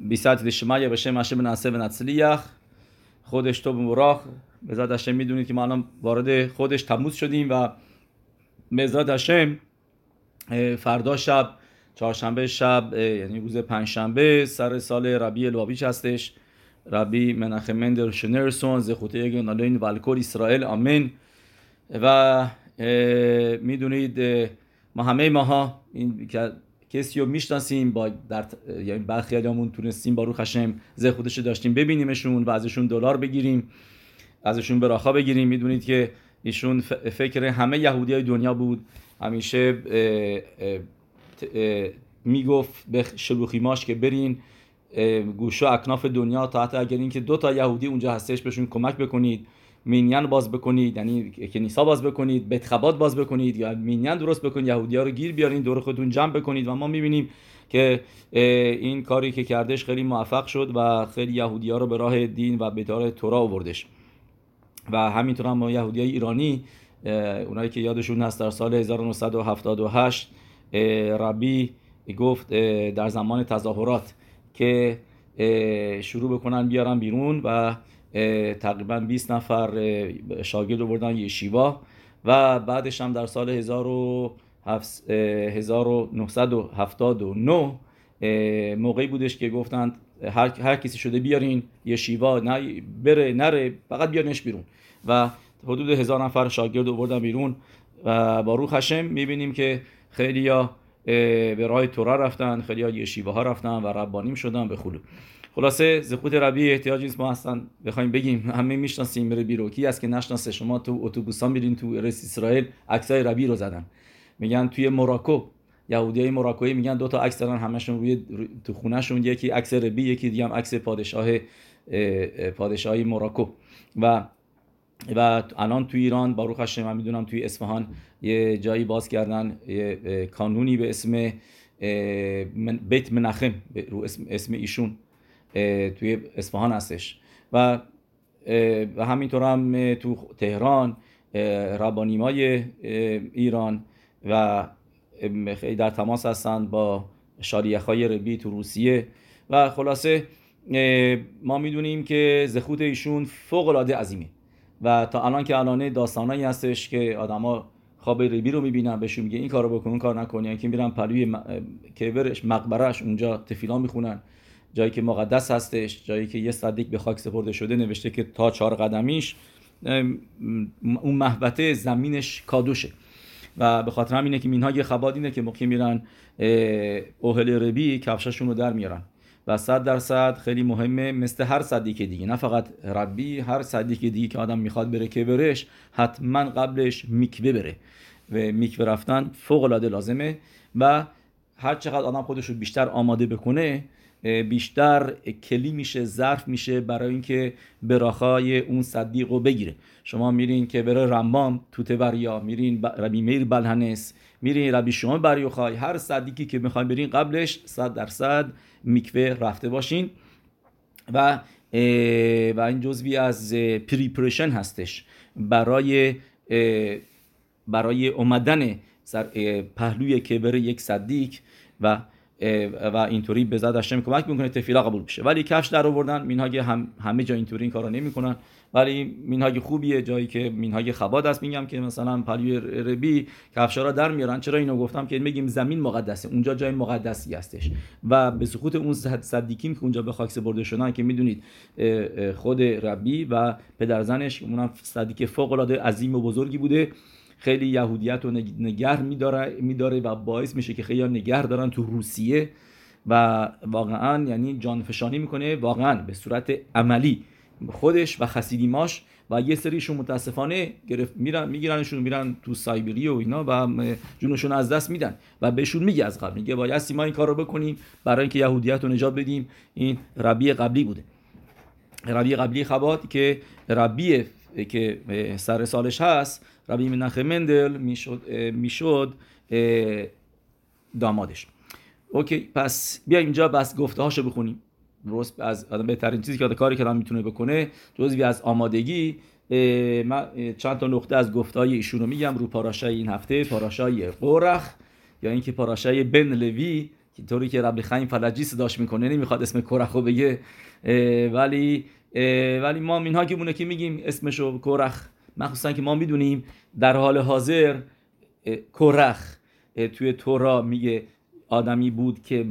بیسات دشمایه به ما هاشم نعسه و نصلیح خودش تو مبارک به ذات هاشم می‌دونید که ما الان وارد خودش تموز شدیم و به ذات هاشم فردا شب چهارشنبه شب یعنی روز پنجشنبه سر سال ربی الواویچ هستش ربی منخه مندر شنرسون زخوته گنالین والکور اسرائیل آمین و می‌دونید ما همه ماها این کسی رو می‌شناسیم با در یعنی برخی آدمون تونستیم با رو خشم خودش داشتیم ببینیمشون و ازشون دلار بگیریم ازشون براخا بگیریم. می‌دونید که ایشون فکر همه یهودی های دنیا بود. همیشه می‌گفت به شلوخیماش که برین گوشو اکناف دنیا تا حتی اگر اینکه دو تا یهودی اونجا هستش بهشون کمک بکنید. مینیان باز بکنید یعنی کنیسا باز بکنید بتخبات باز بکنید یا مینیان درست بکنید یهودی ها رو گیر بیارین دور خودتون جمع بکنید و ما می‌بینیم که این کاری که کردش خیلی موفق شد و خیلی یهودی ها رو به راه دین و به دار تورا آوردش. و همینطور هم یهودی های ایرانی اونایی که یادشون هست در سال 1978 ربی گفت در زمان تظاهرات که شروع بکنن بیارن بیرون و تقریبا 20 نفر شاگرد بردن یشیوا و بعدش هم در سال 1979 موقعی بودش که گفتند هر, هر کسی شده بیارین یشیوا نه بره نره فقط بیارنش بیرون. و حدود هزار نفر شاگرد بردن بیرون و با روح خشم می‌بینیم که خیلی ها به راه تورا رفتن خیلی ها ها رفتن و ربانیم شدن به خلو خلاصه زخوت ربی احتیاجی نیست ما اصلا بخوایم بگیم همه می‌شناسیم ربی رو کی است که نشناسه؟ شما تو اتوبوسا میرین تو رس اسرائیل عکسای ربی رو زدن. میگن توی موراکو یهودی های موراکویی میگن دو تا عکس دارن همشون روی تو خونهشون یکی عکس ربی یکی دیگه هم عکس پادشاه پادشاهی موراکو. و و الان توی ایران باروخ هشم من می‌دونم توی اصفهان یه جایی باز کردن یه کانونی به اسم بیت منخم رو اسم, اسم ایشون. توی اصفهان هستش. و و همینطور هم تو تهران ربانیمای ایران و خیلی در تماس هستن با شالیخای ربی تو روسیه. و خلاصه ما می‌دونیم که زخوت ایشون فوق العاده عظیمه. و تا الان که الان داستانایی هستش که آدما خواب ریبی رو می‌بینن بهشون میگه این کارو بکن اون کار نکن. یعنی که میرن پلوی م... کبرش مقبرش اونجا تفیلا می‌خونن. جایی که مقدس هستش جایی که یه صدیق به خاک سپرده شده نوشته که تا چهار قدمیش اون محبته زمینش کادوشه. و به خاطر همینه که مینهای خباد اینه که موقعی میرن اوهل ربی کفشاشون رو در میارن. و صد درصد خیلی مهمه مثل هر صدیق دیگه. نه فقط ربی هر صدیق دیگه که آدم می‌خواد بره که برش حتما قبلش میکوه بره. و میکوه رفتن فوق العاده لازمه. و هر چقدر آدم خودش رو بیشتر آماده بکنه بیشتر کلی میشه ظرف میشه برای اینکه براخای اون صدیق رو بگیره. شما میرین که بره رمام توته بریا میرین ربی میر بلهنس میرین ربی شما بریوخای هر صدیقی که می‌خواین برین قبلش صد درصد میکوه رفته باشین. و و این جزوی از پریپریشن هستش. برای برای اومدن پهلوی کبر یک صدیق و و اینطوری به زد هشم کمک می‌کنه تفیلا قبول بشه. ولی کفش در آوردن مینهاگ هم همه جا اینطوری این کارا نمی‌کنن. ولی مینهاگ خوبیه جایی که مینهاگ خباد است. میگم که مثلا پلوی ربی کفشا را در میارن. چرا اینو گفتم؟ که میگیم زمین مقدسه. اونجا جای مقدسی هستش. و به سقوط اون صدیکیم که اونجا به خاک برده شدن که می‌دونید خود ربی و پدرزنش اونم صدیک فوق العاده عظیم و بزرگی بوده. خیلی یهودیت رو نگه میداره, میداره و باعث میشه که خیلی نگه دارن تو روسیه و واقعا یعنی جانفشانی می‌کنه. واقعا به صورت عملی خودش و خسیدیماش و یه سریشون متاسفانه گرفت میرن میگیرنشون میرن تو سایبری و اینا و جونشون از دست میدن و بهشون میگه از قبل. میگه باید ما این کار رو بکنیم برای اینکه یهودیت رو نجات بدیم. این ربی قبلی بوده. ربی قبلی خبات که ربی که سر سالش هست ربی منخ مندل می‌شد می‌شد دامادش اوکی پس بیا اینجا بس گفته هاشو بخونیم درست از بهترین چیزی که کاری که آدم می‌تونه بکنه جزوی از آمادگی من چند تا نقطه از گفتهای ایشون رو میگم رو پاراشای این هفته پاراشای قرخ یا اینکه پاراشای بن لوی طوری که رب خیم فلجی صداش می‌کنه نمی‌خواد اسم کرخ رو بگه ولی ولی ما اینها که مونه که میگیم اسمشو کرخ مخصوصا که ما می‌دونیم در حال حاضر کرخ توی تورا میگه آدمی بود که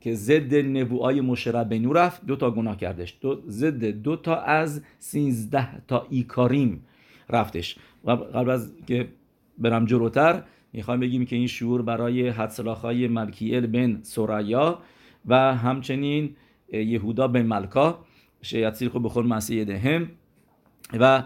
که ضد نبوهای مشرب بینو رفت دو تا گناه کردش. دو ضد دو تا از سینزده تا ایکاریم رفتش. قبل از که برم جلوتر می‌خوایم بگیم که این شعور برای حدسلاخای ملکیل بن سوریا و همچنین یهودا بن ملکا. شیعت خوب بخور مسیح دهم. و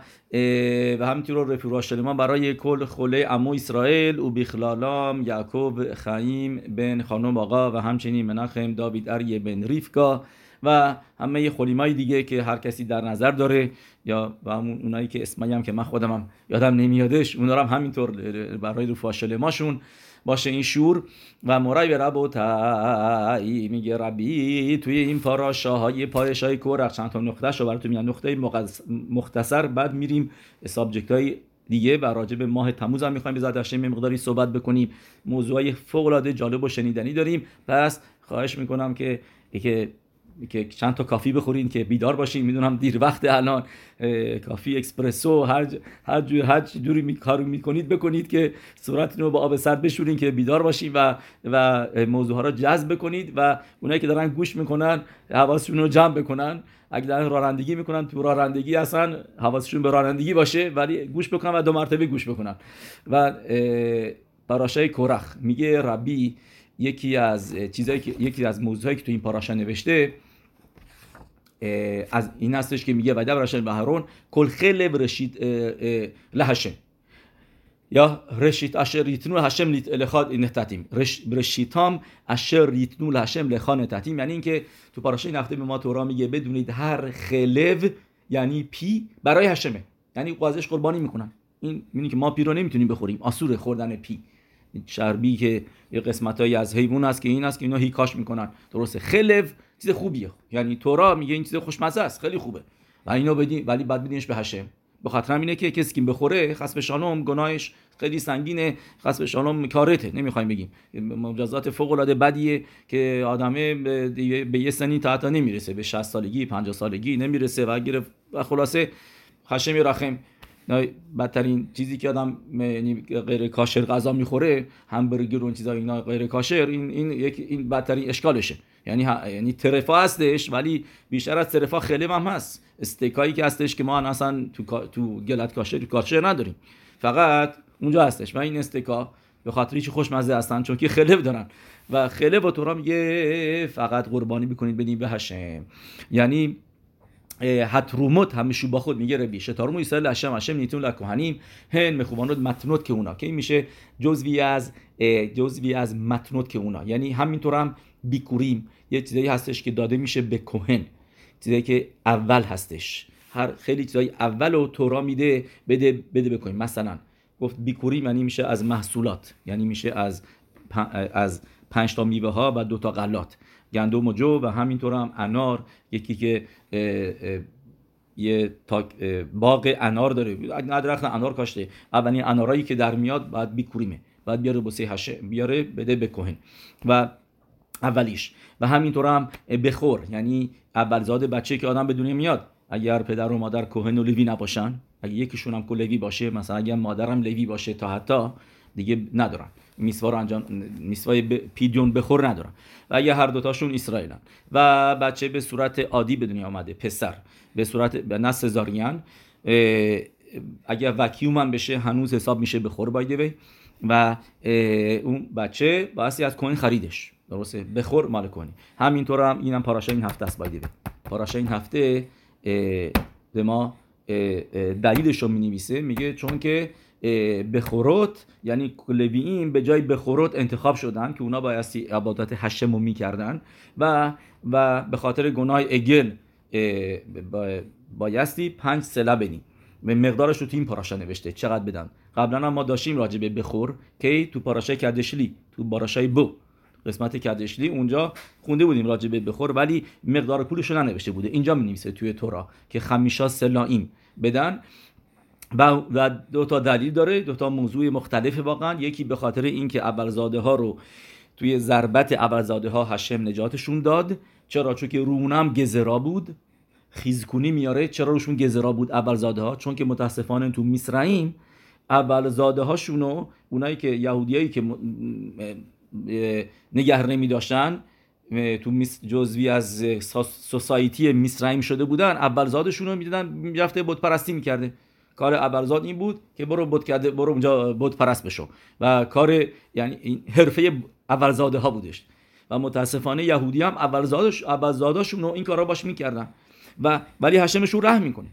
و همینطور رفیق شلمان برای کل خله امو اسرائیل و بیخلالام یعقوب خیم بن خانم آقا و همچنین مناخم داوید اری بن ریفکا و همه خلیمای دیگه که هر کسی در نظر داره یا و همون اونایی که اسمایی هم که من خودم هم یادم نمیادش اونا هم همینطور برای رفاشل ماشون باشه این شور. و مرای به رب و تایی میگه ربی توی این پاراشاهای پایش های کورخ چند تا نقطه شو براتون میگن نقطه مختصر بعد میریم سابجکت های دیگه و راجع به ماه تموز هم می‌خوایم به ذات مقداری صحبت بکنیم. موضوعای فوق العاده جالب و شنیدنی داریم. پس خواهش می‌کنم که که که چند تا کافی بخورین که بیدار باشین می‌دونم دیر وقت الان کافی اکسپرسو هر هر جور هر جوری می کارو می‌کنید بکنید که صورتتون رو با آب سرد بشورین که بیدار باشین و و موضوع ها رو جذب بکنید و اونایی که دارن گوش می‌کنن حواسشون رو جمع بکنن. اگه دارن رانندگی می‌کنن تو رانندگی اصلا حواسشون به رانندگی باشه ولی گوش بکنن و دو مرتبه گوش بکنن. و پاراشای کورخ. میگه ربی یکی از چیزایی که یکی از موضوعایی که تو این پاراشا نوشته از این هستش که میگه وده براشن بهرون کل خیلی رشید لهشم یا رشید اشر ریتنو هشم لخاد نتاتیم رشیتام اشر ریتنو لهشم لخان نتاتیم یعنی اینکه تو پاراشه نفته به ما تورا میگه بدونید هر خلو یعنی پی برای هشمه یعنی قازش قربانی می‌کنن. این می‌بینی که ما پی رو نمی‌تونیم بخوریم. آسور خوردن پی. شربی که یه قسمتایی از حیوان است که این است که اینا هیکاش می‌کنن. درسته. خلو چیز خوبیه. یعنی تورا میگه این چیز خوشمزه است. خیلی خوبه. و اینو بدین ولی بعد بدینش به هشم. به خاطر اینه که کسی که بخوره خاص شانم گناهش خیلی سنگینه. خاص شانم کارته نمی‌خوایم بگیم. مجازات فوق العاده بدیه که آدمه به یه سنی تا نمی‌رسه. به 60 سالگی 50 سالگی نمی‌رسه و اگر خلاصه خشم رحم بدترین چیزی که آدم یعنی غیر کاشر غذا می‌خوره همبرگر و اون چیزا اینا غیر کاشر این این یک این بدترین اشکالشه. یعنی یعنی ترفا هستش ولی بیشتر از ترفا خیلی هم هست. استیکایی که هستش که ما اصلا تو تو گلت کاشر کاشر نداریم. فقط اونجا هستش و این استیکا به خاطر هیچ خوشمزه هستن چون که خلب دارن. و خلب و تورا میگه فقط قربانی بکنید بدین به هشم یعنی هتروموت همیشو با خود میگه ربی. شتارمو اسرائیل هشم هشم نیتون لکوهنیم هن مخوبانوت متنوت که اونا. که میشه؟ جزوی از جزوی از متنوت که اونا. یعنی همینطور هم بیکوریم. یه چیزایی هستش که داده میشه به کوهن چیزایی که اول هستش. هر خیلی چیزای اول و تورا میده بده بده بکنیم مثلا گفت بیکوریم یعنی میشه از محصولات. یعنی میشه از از پنج تا میوه ها و دو تا غلات. گندم و جو و همینطور هم انار. یکی که یه باغ انار داره. درخت انار کاشته. اولین انارایی که در میاد بعد بیکوریمه. بعد بیاره بسه هشه بیاره بده به کوهن و اولیش. و همینطور هم بخور. یعنی اولزاد بچه که آدم بدونه میاد. اگر پدر و مادر کوهن و لوی نباشن اگه یکیشون هم لوی باشه مثلا اگر مادرم لوی باشه تا حتی دیگه ندارن. میسوا رو انجام میسوای پیدیون بخور ندارن. و اگه هر دوتاشون اسرائیلن. و بچه به صورت عادی به دنیا آمده پسر. به صورت به نس زاریان اگر وکیوم هم بشه هنوز حساب میشه بخور بایده و اون بچه باعثی از کوین خریدش. درسته؟ بخور مال کنی. همینطور هم اینم پاراشا این هفته است بایده پاراشا این هفته به ما دلیلش رو می میگه چون که بخوروت یعنی لویین به جای بخوروت انتخاب شدن که اونا بایستی عبادت هشم رو می‌کردن و و به خاطر گناه اگل بایستی پنج سله بدیم به مقدارش رو تو این پاراشا نوشته. چقدر بدن؟ قبلا هم ما داشتیم راجع به بخور که تو پاراشای کدشلی تو پاراشای بو. قسمت کدشلی اونجا خونده بودیم راجع به بخور ولی مقدار پولش رو ننوشته بوده. اینجا می نویسه توی تورا که خمیشا سلائیم بدن. و دو تا دلیل داره دو تا موضوع مختلف واقعا. یکی به خاطر اینکه اولزاده ها رو توی ضربت اولزاده ها هشم نجاتشون داد. چرا؟ چون که روونم گزرا بود. خیزکونی میاره. چرا روشون گزرا بود اولزاده ها چون که متاسفانه تو میسرعیم اولزاده هاشونو اونایی که یهودیایی که نگه نمی داشتن تو جزوی از سوسایتی میسرعیم شده بودن اولزادشون رو می‌دادن می‌رفته بود پرستی می‌کرده. کار ابرزاد این بود که برو بود کرده برو اونجا بود پرست بشو. و کار یعنی حرفه اولزاده ها بودش. و متاسفانه یهودی هم اولزادش اولزاداشون این کارا باش می‌کردن. و ولی هشمشون رحم می‌کنه.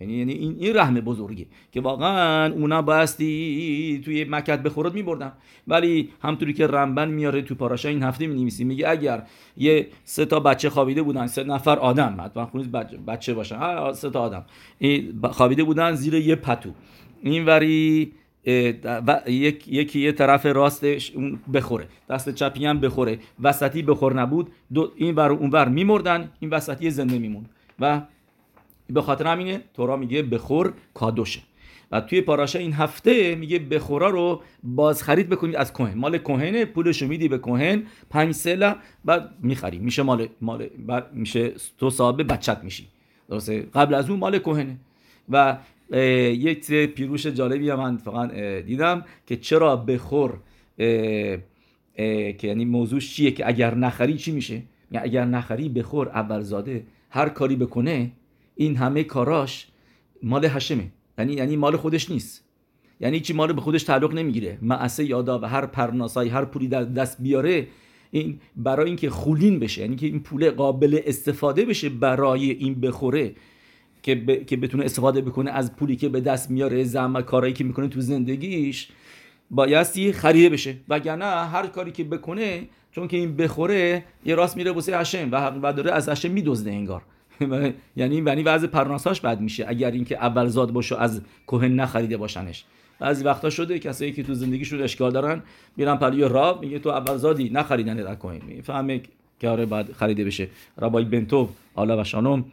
یعنی یعنی این این رحم بزرگی که واقعا اونا باستی توی مکت به خورد میبردن. ولی همطوری که رمبن میاره تو پاراشا این هفته می نویسیم میگه اگر یه سه تا بچه خوابیده بودن سه نفر آدم حتما خونید بچه باشن. سه تا آدم. خوابیده بودن زیر یه پتو. این وری یکی یه طرف راستش اون بخوره. دست چپی هم بخوره. وسطی بخور نبود. دو این ور اون ور میمردن این وسطی زنده میموند. و به خاطر همینه تورا میگه بخور کادوشه. و توی پاراشه این هفته میگه بخورا رو باز خرید بکنید از کوهن مال کوهنه پولشو میدی به کوهن پنج سله بعد می‌خری میشه مال مال میشه تو صاحب بچت میشی. درسته؟ قبل از اون مال کوهنه و یک پیروش جالبی هم من فقط دیدم که چرا بخور که یعنی موضوعش چیه که اگر نخری چی میشه؟ یعنی اگر نخری بخور اول زاده هر کاری بکنه این همه کاراش مال هشمه یعنی یعنی مال خودش نیست. یعنی چی مال به خودش تعلق نمی‌گیره. معسه یادا و هر پرناسای هر پولی در دست بیاره این برای اینکه خولین بشه یعنی که این پول قابل استفاده بشه برای این بخوره که, ب... که بتونه استفاده بکنه از پولی که به دست میاره زحمت کارایی که می‌کنه تو زندگیش بایستی خریده بشه. وگرنه هر کاری که بکنه چون که این بخوره یه راست میره واسه هشم و داره از هشم میدزده انگار. یعنی یعنی وضع پرناساش بد میشه اگر اینکه اول زاد باشه از کوهن نخریده باشنش. بعضی وقتا شده کسایی که تو زندگیشون اشکال دارن میرن پلوی راب میگه تو اول زادی نخریدن در کوهن می‌فهمه که آره بعد خریده بشه. رابای بنتو حالا و شانم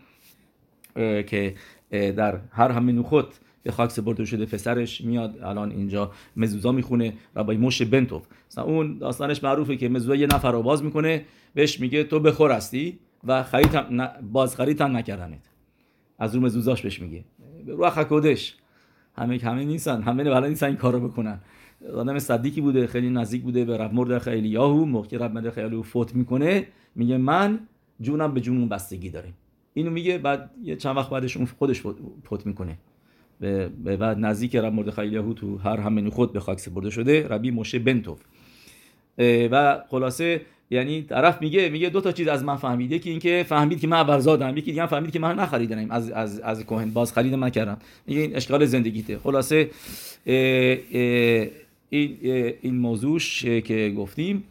که در هر همه نخوت به خاک سپرده شده پسرش میاد الان اینجا مزوزا می‌خونه رابای موش بنتوف اون داستانش معروفه که مزوزا یه نفر رو باز می‌کنه بهش میگه تو بخور هستی؟ و خرید هم باز خرید هم نکردنت از روم زوزاش بهش میگه به روح خکودش همه همه نیستن. همه بلا نیستن این کارو بکنن. آدم صدیقی بوده خیلی نزدیک بوده به رب مرد خیلی یاهو موقع رب مرد فوت می‌کنه. میگه من جونم به جونمون بستگی داره اینو میگه بعد یه چند وقت بعدش اون خودش فوت می‌کنه. به بعد نزدیک رب مرد خیلی یاهو تو هر همه خود به خاک سپرده شده ربی موشه بنتوف. و خلاصه یعنی طرف میگه میگه دو تا چیز از من فهمید. یکی اینکه فهمید که من ابرزادم یکی دیگه هم فهمید که من نخریدم از از از کوهن. باز خریدم نکردم میگه این اشکال زندگیته. خلاصه این این موضوعش که گفتیم.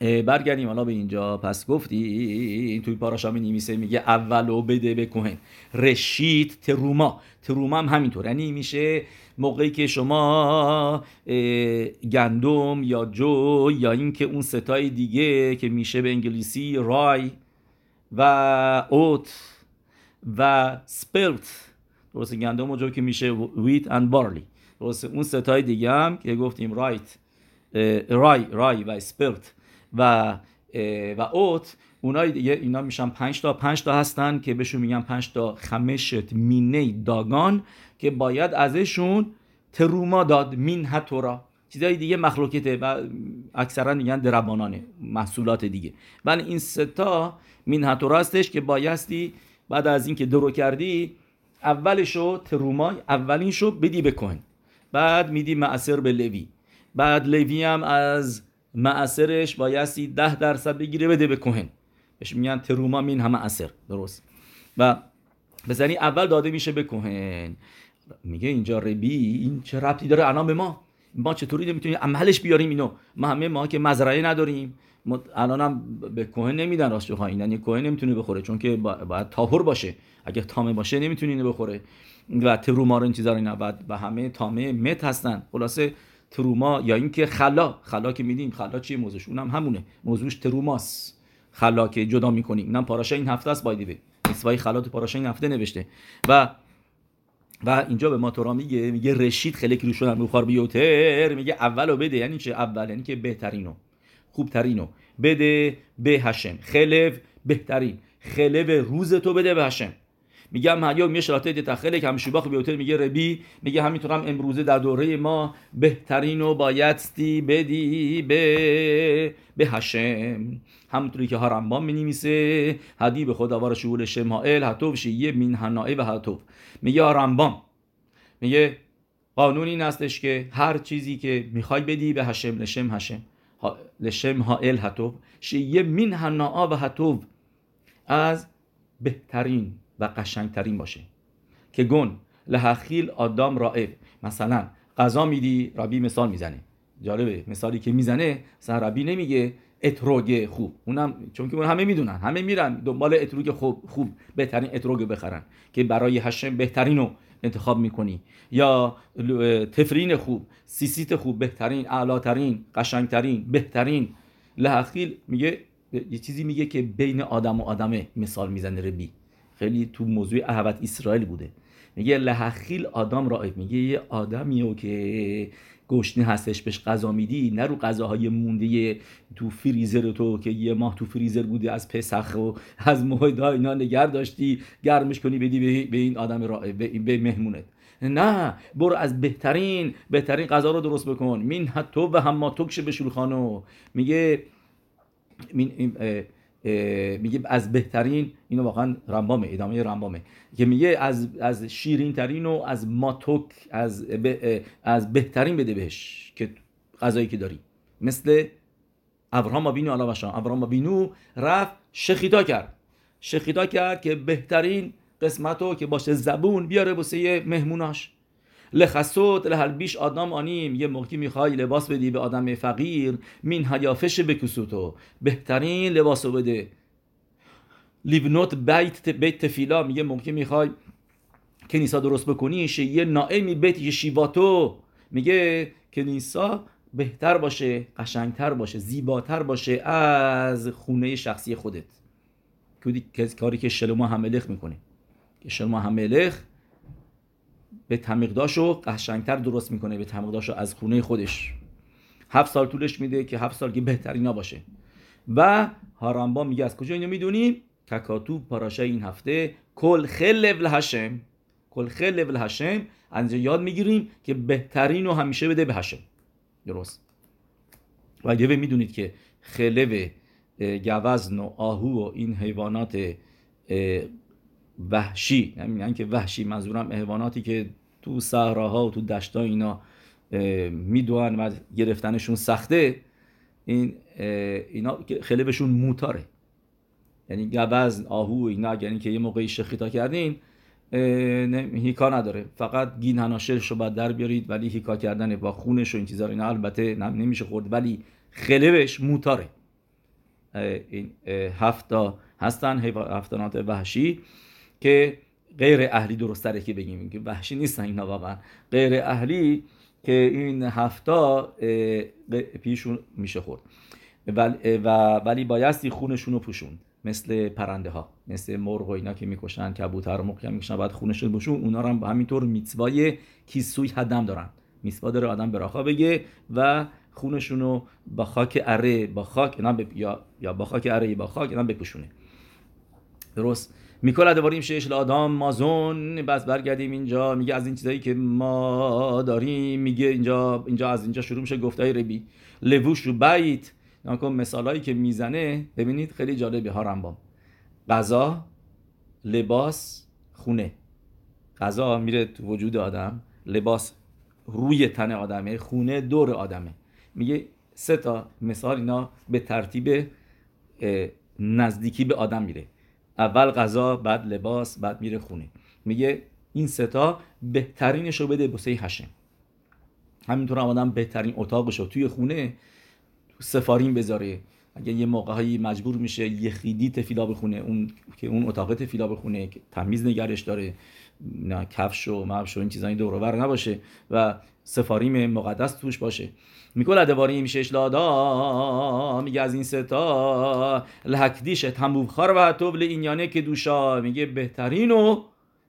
برگردیم حالا به اینجا. پس گفتی این توی پاراشا می نویسه میگه اولو بده به کوهن. رشید تروما. تروما هم همینطور. یعنی میشه موقعی که شما گندم یا جو یا اینکه اون ستای دیگه که میشه به انگلیسی رای و oat و spelt درسته گندم و جو که میشه wheat and barley. درسته اون ستای دیگه هم که گفتیم rye rye rye و spelt و و oat اونا دیگه اینا میشن 5 تا 5 تا هستن که بهشون میگن 5 تا חמשת מיני דגן که باید ازشون תרומה داد מן התורה. چیزای دیگه مخلوقیته و اکثرا میگن دربانانه محصولات دیگه. ولی این ستا مین هتورا هستش که بایستی بعد از اینکه درو کردی اولشو تروما اولینشو بدی بکن بعد میدی معصر به لوی. بعد لوی هم از معصرش بایستی ده درصد بگیره بده به کوهن. بهش میگن تروما مین همه اثر. درست. و بزنی اول داده میشه به کوهن. میگه اینجا ربی این چه ربطی داره الان به ما؟ ما چطوری نمی‌تونیم عملش بیاریم اینو؟ ما همه ما که مزرعه نداریم. الان هم به کوهن نمیدن راست ها یعنی کوهن نمی‌تونه بخوره. چون که باید تاهر باشه. اگه تامه باشه نمی‌تونه اینو بخوره. و تروما رو این چیزا رو و همه تامه مت هستن. خلاصه تروما یا اینکه خلا خلا که میدیم خلا چیه موضوعش؟ اونم همونه. موضوعش تروماس خلا که جدا می‌کنیم. اینم پاراشا این هفته است بایدی به خلا تو پاراشا این هفته نوشته. و و اینجا به ما تورا میگه میگه رشید خیلی رو شدن رو بیوتر. میگه اولو بده. یعنی چه؟ اول یعنی که بهترینو. خوبترینو. بده به هشم. خلو بهترین. خلو روز تو بده به هشم. میگم هیوم یه شراطه تخله که همشوباخ بیوتر میگه ربی. میگه همینطورم امروزه در دوره ما بهترین و بایستی بدی به به هشم همونطوری که هارمبان می نویسه هدی به خداوار شهول شمائل. حتوب شیه مین هنائه و حتوب میگه هارمبان میگه قانون این هستش که هر چیزی که می‌خوای بدی به هشم لشم هشم لشم هائل حتوب شیه مین هنائه و حتوب از بهترین و قشنگترین باشه. که گون لحخیل آدام رائب مثلا غذا میدی ربی مثال می‌زنه. جالبه مثالی که می‌زنه مثلا ربی نمیگه اتروگ خوب. اونم چون که اون همه می‌دونن همه میرن دنبال اتروگ خوب خوب بهترین اتروگ بخرن. که برای هشم بهترین رو انتخاب می‌کنی. یا تفرین خوب سیسیت خوب بهترین اعلاترین قشنگترین بهترین. لحخیل میگه یه چیزی میگه که بین آدم و آدمه مثال می‌زنه ربی. خیلی تو موضوع اهوت اسرائیل بوده. میگه لحخیل آدم رائب میگه یه آدمیه که گشنه هستش بهش غذا میدی نه رو غذاهای مونده تو فریزر تو که یه ماه تو فریزر بوده از پسخ و از موعد اینا نگر داشتی گرمش کنی بدی به این آدم را به مهمونت. نه برو از بهترین بهترین غذا رو درست بکن. مین حتی و هم تکش به شولخانو میگه میگه از بهترین اینو واقعا رمبامه ادامه رمبامه. که میگه از از شیرین ترین و از ماتوک از از بهترین بده بهش که غذایی که داری. مثل ابراهام بینو علا وشان ابراهام بینو رفت شخیدا کرد. شخیدا کرد که بهترین قسمتو که باشه زبون بیاره واسه مهموناش. لخصوت لحلبیش آدم آنیم. یه موقعی می‌خوای لباس بدی به آدم فقیر. مین هیافش بکسوتو بهترین لباس بده. لیبنوت بیت بیت تفیلا میگه موقعی می‌خوای کنیسا درست بکنی یه نائمی بیت یشیواتو میگه کنیسا بهتر باشه قشنگتر باشه زیباتر باشه از خونه شخصی خودت. کاری که شلوما هملخ می‌کنه. که شلوما هملخ به تمیقداش رو قشنگتر درست می‌کنه به تمیقداش رو از خونه خودش. هفت سال طولش میده که هفت سال که بهترینا باشه. و هارامبا میگه از کجا اینو می‌دونیم ککاتو پاراشه این هفته. کل خل هشم. کل خل هشم. از یاد می‌گیریم که بهترین رو همیشه بده به هشم. درست. و یه می‌دونید که خلو گوزن و آهو و این حیوانات وحشی یعنی که وحشی منظورم حیواناتی که تو صحراها و تو دشتا اینا می‌دونن و گرفتنشون سخته. این اینا خیلی بهشون موتاره. یعنی گوزن آهو اینا یعنی که یه موقعی شخیتا کردین هیکا نداره. فقط گین هناشرش رو باید در بیارید ولی هیکا کردن با خونش و این چیزا اینا. البته نمیشه خورد ولی خلبش موتاره. این هفتا هستن هفتانات وحشی که غیر اهلی درست تره که بگیم که وحشی نیستن اینا واقعا. غیر اهلی که این هفتا پیشون میشه خورد. و ولی بایستی خونشون رو پوشون مثل پرنده ها مثل مرغ و اینا که می‌کشن کبوتر و مرغ می‌کشن بعد خونشون بشون اونا هم همینطور میتوای کیسوی هدم دارن. میتوا داره آدم براخا بگه و خونشون رو با خاک اره با خاک یا یا با خاک اره با خاک اینا بپوشونه. درست؟ میکل دواریم شش لادام مازون. بس برگردیم اینجا. میگه از این چیزایی که ما داریم میگه اینجا اینجا از اینجا شروع میشه گفتای ربی. لووش رو بیت. نکن مثالایی که می‌زنه. ببینید خیلی جالبه. ها رنبام. غذا لباس خونه. غذا میره تو وجود آدم. لباس روی تن آدمه. خونه دور آدمه. میگه سه تا مثال اینا به ترتیب نزدیکی به آدم میره. اول غذا بعد لباس بعد میره خونه. میگه این ستا بهترینش رو بده بسه هشم همینطور هم آدم بهترین اتاقش رو توی خونه سفارین بذاره. اگه یه موقع مجبور میشه یه خیدی تفیلا بخونه اون که اون اتاق تفیلا بخونه که تمیز نگرش داره نه کفش و مبش و این چیزایی دور نباشه. و سفاریم مقدس توش باشه. میکل ادواری میشه لادا میگه از این ستا لحکدیش تنبوبخار و طبل اینیانه که دوشا. میگه بهترینو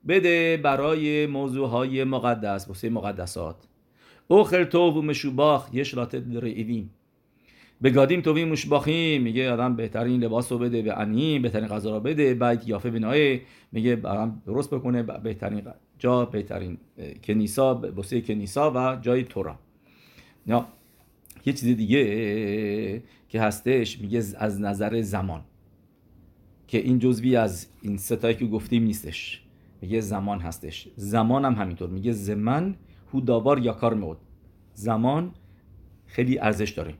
بده برای موضوع های مقدس بسه مقدسات. اوخر تو و مشوباخ یه شلات ریویم بگادیم توی مشباخیم. میگه آدم بهترین لباس رو بده به انی بهترین غذا رو بده بعد یافه بنایه میگه آدم درست بکنه بهترین جا بهترین کنیسا بسه کنیسا و جای تورا. یا یه چیز دیگه که هستش میگه از نظر زمان. که این جزوی از این ستایی که گفتیم نیستش. میگه زمان هستش. زمان هم همینطور. میگه زمان هو داوار یا کار میود زمان خیلی ارزش داره.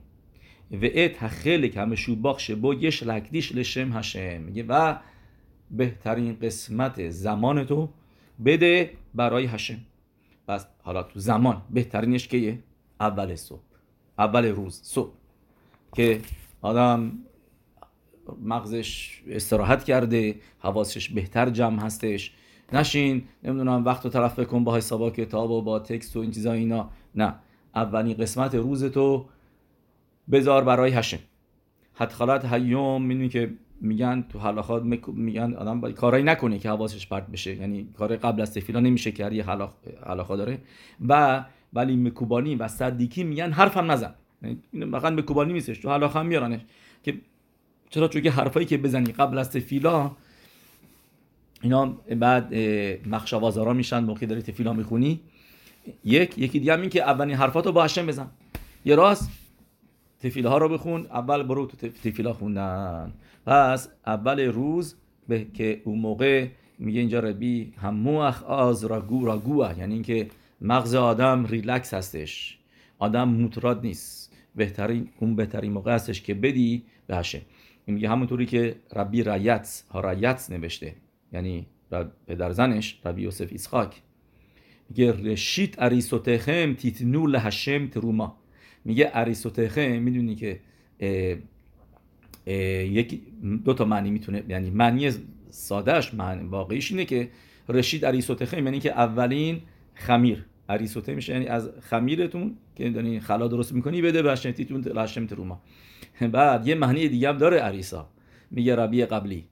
و ات خیلی که همه شوباخ شبو یش لکدیش لشم هشم. میگه و بهترین قسمت زمان تو بده برای هشم پس حالا تو زمان بهترینش که اول صبح. اول روز صبح. که آدم مغزش استراحت کرده حواسش بهتر جمع هستش. نشین نمی‌دونم وقت رو طرف بکن با حسابا کتاب و با تکست و این چیزا اینا. نه. اولین قسمت روز تو بذار برای هشم حدخالت هیوم می‌دونی که میگن تو حلاخات میگن آدم باید کارایی نکنه که حواسش پرت بشه. یعنی کار قبل از تفیلا نمیشه کرد یه حلاخا داره. و ولی مکوبانی و صدیکی میگن حرفم نزن. این فقط مکوبانی نیستش تو حلاخا هم میارنش. که چرا؟ چون که حرفایی که بزنی قبل از تفیلا اینا بعد مخشوازارا میشن موقعی داری تفیلا می‌خونی. یک یکی دیگه هم این که اولین حرفاتو با هشم بزن. یه راست تفیله ها رو بخون. اول برو تو تفیلا خوندن. پس اول روز به که اون موقع میگه اینجا ربی هموخ از راگو راگوه یعنی اینکه مغز آدم ریلکس هستش. آدم موتراد نیست. بهترین اون بهترین موقع هستش که بدی به هشه. این میگه همونطوری که ربی رایت ها رایت نوشته. یعنی پدر زنش ربی یوسف اسحاک میگه رشید اریسوتخم تیتنو لهشم تروما. میگه اریسوتخم می‌دونی که یک دو تا معنی می‌تونه یعنی معنی سادهش معنی واقعیش اینه که رشید اریسوتخم یعنی که اولین خمیر. اریسوته میشه یعنی از خمیرتون که داری خلا درست می‌کنی بده به تیتون لهشم تروما بعد یه معنی دیگه هم داره اریسا. میگه ربی قبلی.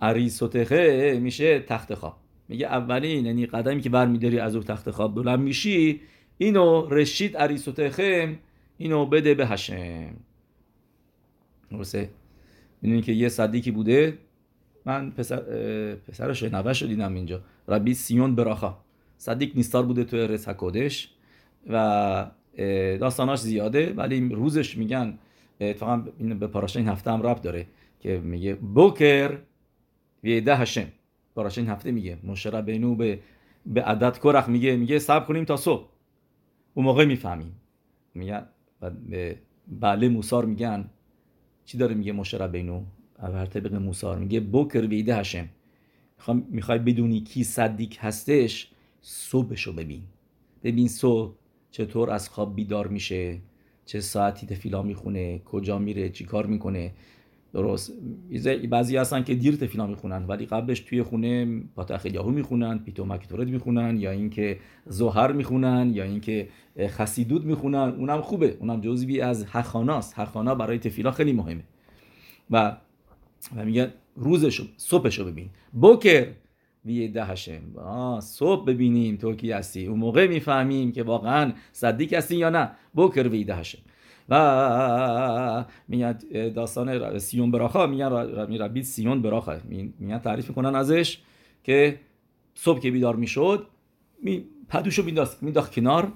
اریسوتخه میشه تخت خواب. میگه اولین یعنی قدمی که برمیداری از اون تخت خواب بلند میشی اینو رشید اریسوتخه اینو بده به هشم درسته؟ می‌دونی که یه صدیکی بوده. من پسر پسرش نوش رو دیدم اینجا. ربی سیون براخا. صدیق نیستار بوده توی رس کودش و داستاناش زیاده ولی روزش میگن اتفاقا به پاراشا این هفته هم رب داره که میگه بوکر ویده هشم پاراشا این هفته میگه. مشرا بینو به به عدد کرخ میگه. میگه صبر کنیم تا صبح. اون موقع می‌فهمیم. میگه به بله موسار میگن. چی داره میگه مشرا بینو اول طبق موسار میگه بوکر ویده هشم. می‌خوای بدونی کی صدیق هستش؟ صبحشو ببین. ببین صبح چطور از خواب بیدار میشه چه ساعتی تفیلا می‌خونه کجا میره چی کار می‌کنه. درست. بعضی هستن که دیر تفیلا می‌خونن ولی قبلش توی خونه پاتخ یاهو می‌خونن پیتو مکتورد می‌خونن یا اینکه زهر می‌خونن یا اینکه خسیدود می‌خونن. اونم خوبه. اونم جزوی از هخاناست هخانا برای تفیلا خیلی مهمه. و و میگه روزشو صبحشو ببین. بوکر. ویده هشم صبح ببینیم تو کی هستی. اون موقع می‌فهمیم که واقعا صدیق هستی یا نه. بکر ویده هشم و میاد داستان سیون براخا میگن ربی سیون براخا. میگن تعریف می‌کنن ازش که صبح که بیدار می‌شد می پتوشو مینداخت مینداخت کنار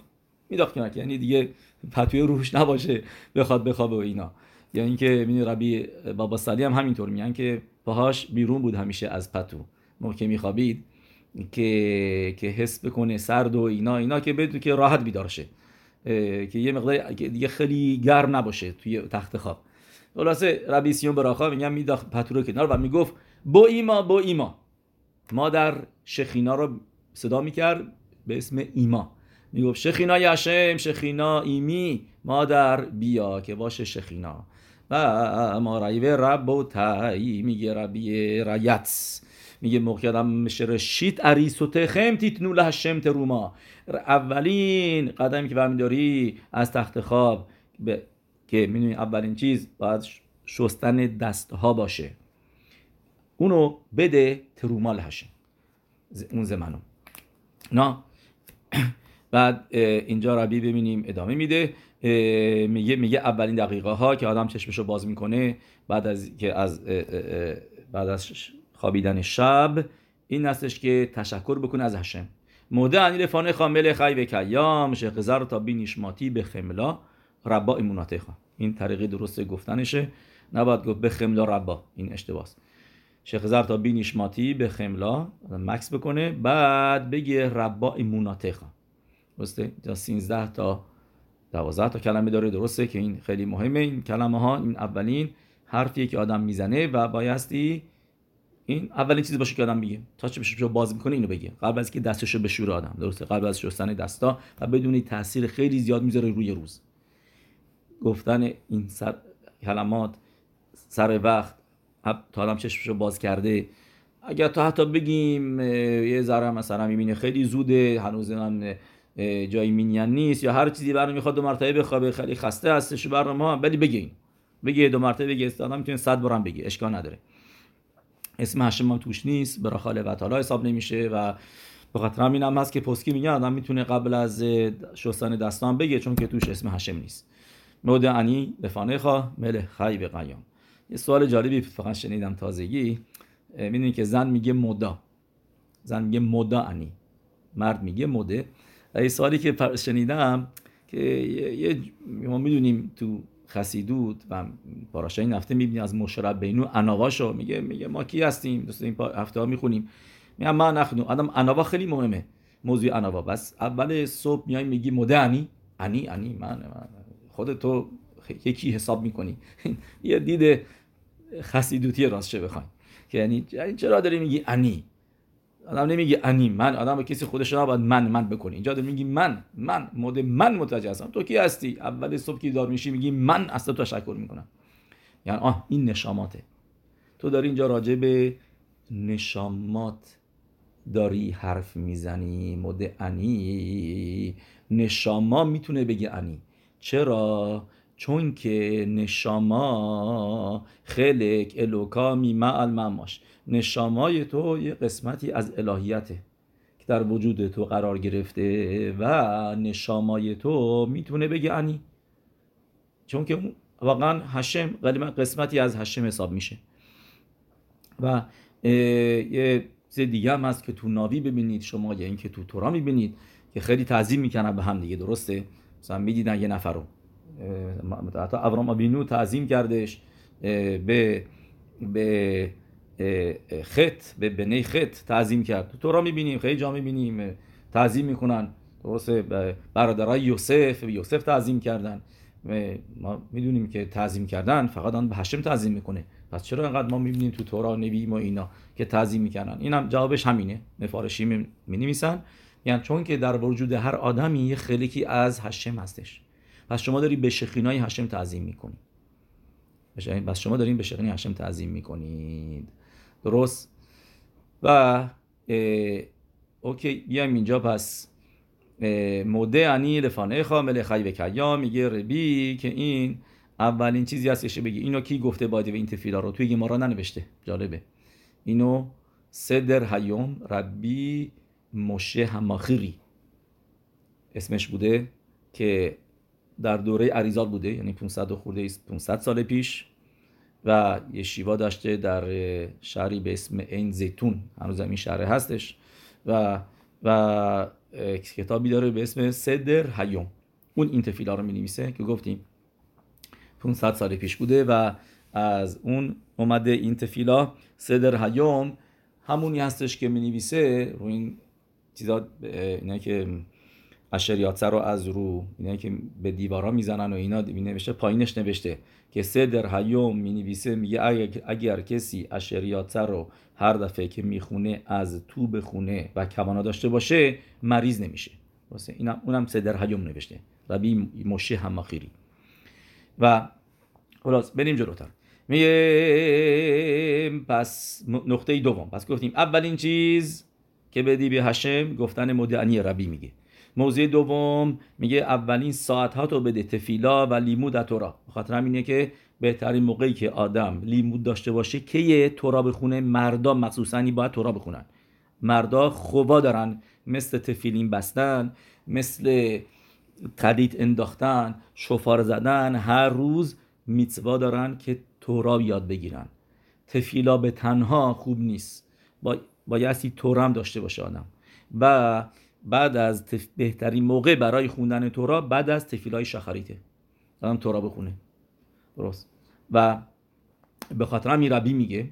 مینداخت کنار یعنی دیگه پتوی روش نباشه بخواد بخوابه و اینا. یا اینکه می‌دونی ربی بابا سالی هم همینطور میگن که پاهاش بیرون بود همیشه از پتو. موقع میخوابید که که حس بکنه سرد و اینا اینا که بدون که راحت بیدار شه. که یه مقدار دیگه خیلی گرم نباشه توی تخت خواب. خلاصه ربی سیون براخا میگم میداخت پتو کنار و می‌گفت با ایما با ایما. ما در شخینا رو صدا می‌کرد به اسم ایما. می‌گفت شخینا یشم شخینا ایمی. مادر بیا که باشه شخینا. و ما رایوه رب و تایی میگه ربی رایت. میگه موقع آدم رشید اریس و تخم تیتنو لهشم تروما. اولین قدمی که برمیداری از تخت خواب به... که می‌دونی اولین چیز باید شستن دستها باشه. اونو بده تروما لهشم اون زمانو. نه بعد اینجا ربی ببینیم ادامه میده. میگه میگه اولین دقیقه ها که آدم چشمشو باز می‌کنه بعد از که از بعد از خوابیدن شب این هستش که تشکر بکنه از هشم. موده انی رفانه خامل خی و کیام شخزر تا بی نشماتی به خملا ربا اموناته این طریقه درست گفتنشه. نباید گفت به خملا ربا. این اشتباهه شخزر تا بی نشماتی به خملا مکس بکنه بعد بگه ربا ایموناتخا درسته؟ تا 13 تا 12 تا کلمه داره. درسته که این خیلی مهمه. این کلمه ها این اولین حرفیه که آدم می‌زنه و بایستی این اولین چیزی باشه که آدم میگه. تا چه بشه باز می‌کنه اینو بگه. قبل از که دستشو به شور آدم. درسته؟ قبل از شستن دستا و بدون تاثیر خیلی زیاد می‌ذاره روی روز. گفتن این سر کلمات سر وقت تا آدم چشمشو باز کرده. اگر تا حتی بگیم یه ذره مثلا می‌بینه خیلی زوده هنوز هم جایی مینین نیست یا هر چیزی برای می‌خواد دو مرتبه بخوابه خیلی خسته هستش برنامه ولی بگین بگه دو مرتبه بگه آدم می‌تونه صد بارم بگه. اشکال نداره. اسم هشم هم توش نیست برای خاله و تعالی حساب نمیشه و به خاطر همین هم هست که پسکی میگن آدم می‌تونه قبل از شستن دستان بگه چون که توش اسم هشم نیست. مود انی لفانه خواه مل خی به قیام. یه سوال جالبی فقط شنیدم تازگی. می‌دونی که زن میگه مودا. زن میگه مودا انی. مرد میگه موده. یه سوالی که شنیدم که یه ما می‌دونیم تو خسیدود و پاراشای نفته می‌بینی از مشرب بینو اناواشو میگه میگه ما کی هستیم؟ دوست این هفته ها می‌خونیم. میگم ما نخونیم. آدم اناوا خیلی مهمه. موضوع اناوا. بس اول صبح میای میگی موده انی؟ انی من, من. خود تو یکی حساب می‌کنی. یه دید خسیدوتی راست چه بخوایم. که یعنی چرا داری میگی انی؟ آدم نمیگه انی من. آدم کسی خودش نباید من من بکنه. اینجا داری میگی من من. مود من متوجه هستم. تو کی هستی؟ اول صبح که دار میشی میگی من اصلا تو تشکر می‌کنم. یعنی آه این نشاماته. تو داری اینجا راجع به نشامات داری حرف می‌زنی مود انی. نشاما می‌تونه بگه انی. چرا؟ چون که نشاما خلق الوکا میما المماش نشامای تو یه قسمتی از الهیته که در وجود تو قرار گرفته و نشامای تو می‌تونه بگه انی. چون که واقعا هشم قسمتی از هشم حساب میشه. و یه چیز دیگه هم هست که تو ناوی ببینید شما یا اینکه تو تورا می‌بینید که خیلی تعظیم می‌کنن به هم دیگه درسته؟ مثلا می‌دیدن یه نفر رو. حتی ابرام آبینو تعظیم کردش به به خط به بنی خط تعظیم کرد. تو را می‌بینیم خیلی جا می‌بینیم تعظیم می‌کنن. درسته؟ برادرای یوسف یوسف تعظیم کردن. ما می‌دونیم که تعظیم کردن فقط آن به هشم تعظیم می‌کنه. پس چرا انقدر ما می‌بینیم تو تورا نبی و اینا که تعظیم می‌کنن اینم جوابش همینه. مفارشی می نویسن یعنی چون که در وجود هر آدمی یه خلقی از هشم هستش. پس شما داری به شخینای هشم تعظیم می‌کنی. پس شما دارین به شخینای هشم تعظیم می‌کنید. درست. و اوکی بیایم اینجا پس. موده انی لفانه خامل خی و کیا میگه ربی که این اولین چیزی هستش بگی. اینو کی گفته باید و این تفیلا رو؟ توی گمارا ننوشته. جالبه. اینو صدر هیوم ربی مشه هماخیری. اسمش بوده که در دوره عریزال بوده یعنی 500 خورده 500 سال پیش. و یه شیوا داشته در شهری به اسم این زیتون. هنوز این شهر هستش. و و کتابی داره به اسم صدر هیوم اون این تفیلا رو می نویسه که گفتیم 500 سال پیش بوده و از اون اومده این تفیلا صدر هیوم همونی هستش که می نویسه رو این چیزا اینا که اشریات رو از رو اینا که به دیوارا می‌زنن و اینا نوشته پایینش نوشته که سه در هیوم می نویسه میگه اگر, کسی اشریات رو هر دفعه که می‌خونه از تو بخونه و کوانا داشته باشه مریض نمیشه. واسه اینم اونم سه در هیوم نوشته. ربی مشه هماخیری. و خلاص بریم جلوتر. میگه پس نقطه دوم. پس گفتیم اولین چیز که بدی به هشم گفتن مدعنی ربی میگه. موضوع دوم میگه اولین ساعت ها تو بده تفیلا و لیمود تورا خاطر همینه که بهترین موقعی که آدم لیمود داشته باشه که تورا بخونه مردم مخصوصا باید تورا بخونن. مردا خوبا دارن مثل تفیلین بستن مثل قدیت انداختن شفار زدن هر روز میتوا دارن که تورا یاد بگیرن. تفیلا به تنها خوب نیست. با بایستی تورم داشته باشه آدم. و بعد از بهترین موقع برای خوندن تورا بعد از تفیلای شخریته. آدم تورا بخونه. درست. و به خاطر همین ربی میگه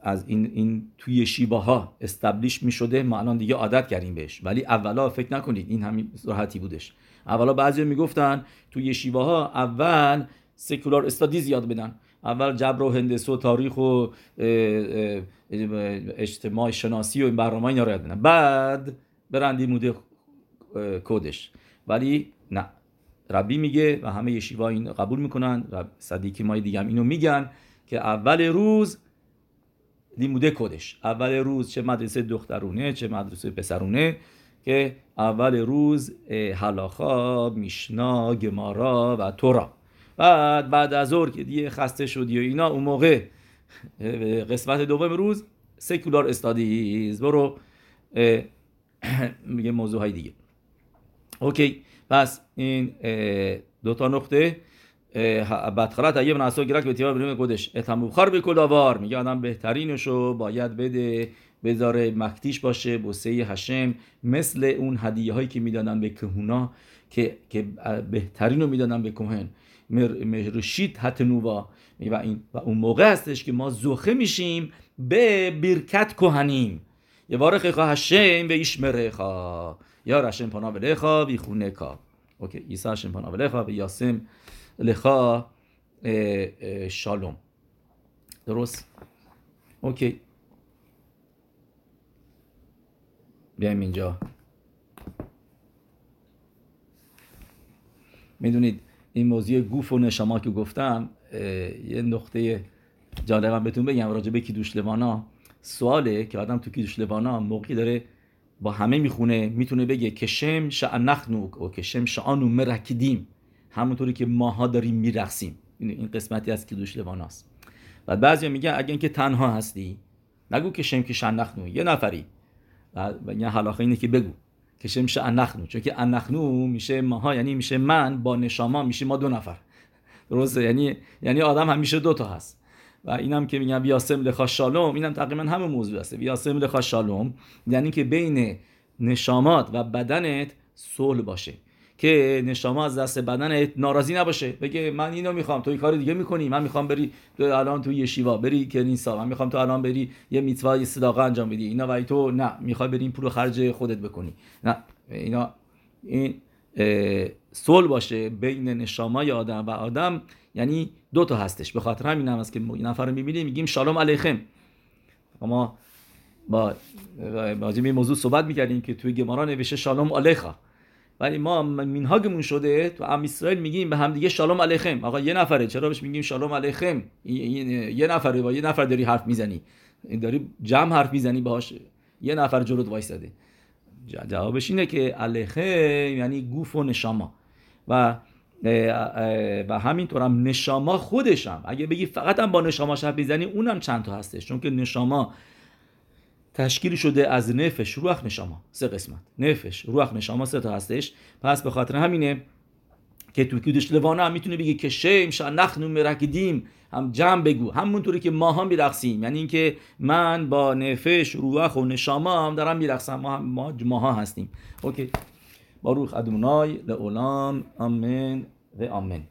از این این توی شیبه ها استبلیش می شده ما الان دیگه عادت کردیم بهش. ولی اولا فکر نکنید این همین راحتی بودش. اولا بعضی می‌گفتن توی شیبه ها اول سکولار استادی زیاد بدن. اول جبر و هندسه و تاریخ و اجتماع شناسی و این برنامه اینا رو یاد بدن. بعد برندی موده کودش. ولی نه. ربی میگه و همه یشیوا این قبول می‌کنن. صدیقی مای دیگه هم اینو میگن که اول روز لیموده کدش اول روز چه مدرسه دخترونه چه مدرسه پسرونه که اول روز حلاخا میشنا گمارا و تورا. بعد بعد از ظهر که دیگه خسته شدی و اینا اون موقع قسمت دوم روز سکولار استادیز. برو میگه موضوع های دیگه. اوکی پس این دوتا نقطه بدخلت ایه بناسو گرک به تیار بریم گودش اتموخار به کلاوار میگه آدم بهترینشو باید بده بذاره مکتیش باشه بوسه هشم مثل اون هدیه هایی که می‌دادن به کهونا که که بهترین رو می‌دادن به کهن. مرشید هتنووا و, این و اون موقع هستش که ما زوخه میشیم به برکت کهنیم. یه وارخ هشم به ایش مرخا یا رشم پانا بلخا بی خونه کا اوکی عیسی هشم پانا به یاسم لخا شالوم درست اوکی بیایم اینجا می‌دونید این موضوع گوف و نشما که گفتم یه نقطه جالبم بهتون بگم راجع به کیدوش لوانا سواله که آدم تو کیدوش لوانا موقعی داره با همه می‌خونه می‌تونه بگه که شم شعنخنوک و که شم شعانو مرکدیم. همونطوری که ماها داریم میرقصیم. این قسمتی از کیدوش لواناست و بعضی میگن اگه اینکه تنها هستی نگو که شم که شنخنو یه نفری. و یه حلاخه اینه که بگو که شم انخنو چون که انخنو میشه ماها یعنی میشه من با نشاما میشه ما دو نفر. درسته؟ یعنی یعنی آدم همیشه دو تا هست. و اینم که میگم بیاسم لخا شالوم اینم تقریبا همه موضوع هست بیاسم لخا شالوم یعنی که بین نشامات و بدنت صلح باشه. که نشما از دست بدن ناراضی نباشه. بگه من اینو می‌خوام تو کار دیگه می‌کنی. من می‌خوام بری تو الان تو یشیوا بری کنیسا من می‌خوام تو الان بری یه میتوا یه صداقه انجام بدی. اینا و تو نه. می‌خوای بری این پول خرج خودت بکنی. نه. اینا این صلح باشه بین نشامای آدم و آدم یعنی دو تا هستش. به خاطر همین هم است که این نفر رو می‌بینیم میگیم شالوم علیکم. ما با با موضوع صحبت می‌کردیم که توی گمارا نوشته شالوم علیخا ولی ما مینهاگمون شده تو ام اسرائیل میگیم به هم دیگه شالوم علیکم. آقا یه نفره چرا بهش میگیم شالوم علیکم؟ یه نفره با یه نفر داری حرف می‌زنی. داری جمع حرف می‌زنی باهاش. یه نفر جلوت وایساده. جوابش اینه که علیکم یعنی گوف و نشاما. و و همینطور هم نشاما خودشم. اگه بگی فقط هم با نشاما حرف می‌زنی اونم چند تا هستش. چون که نشاما تشکیل شده از نفش روح نشاما سه قسمت. نفش روح نشاما سه تا هستش. پس به خاطر همینه که تو کیدش لوانه هم می‌تونه بگه که شیم نخنو مرکدیم هم جمع بگو. همونطوری که ما هم میرقصیم. یعنی اینکه من با نفش روح و نشاما هم دارم میرقصم. ما, ما ماها هستیم. اوکی. باروخ ادونای لعولام آمین و آمین.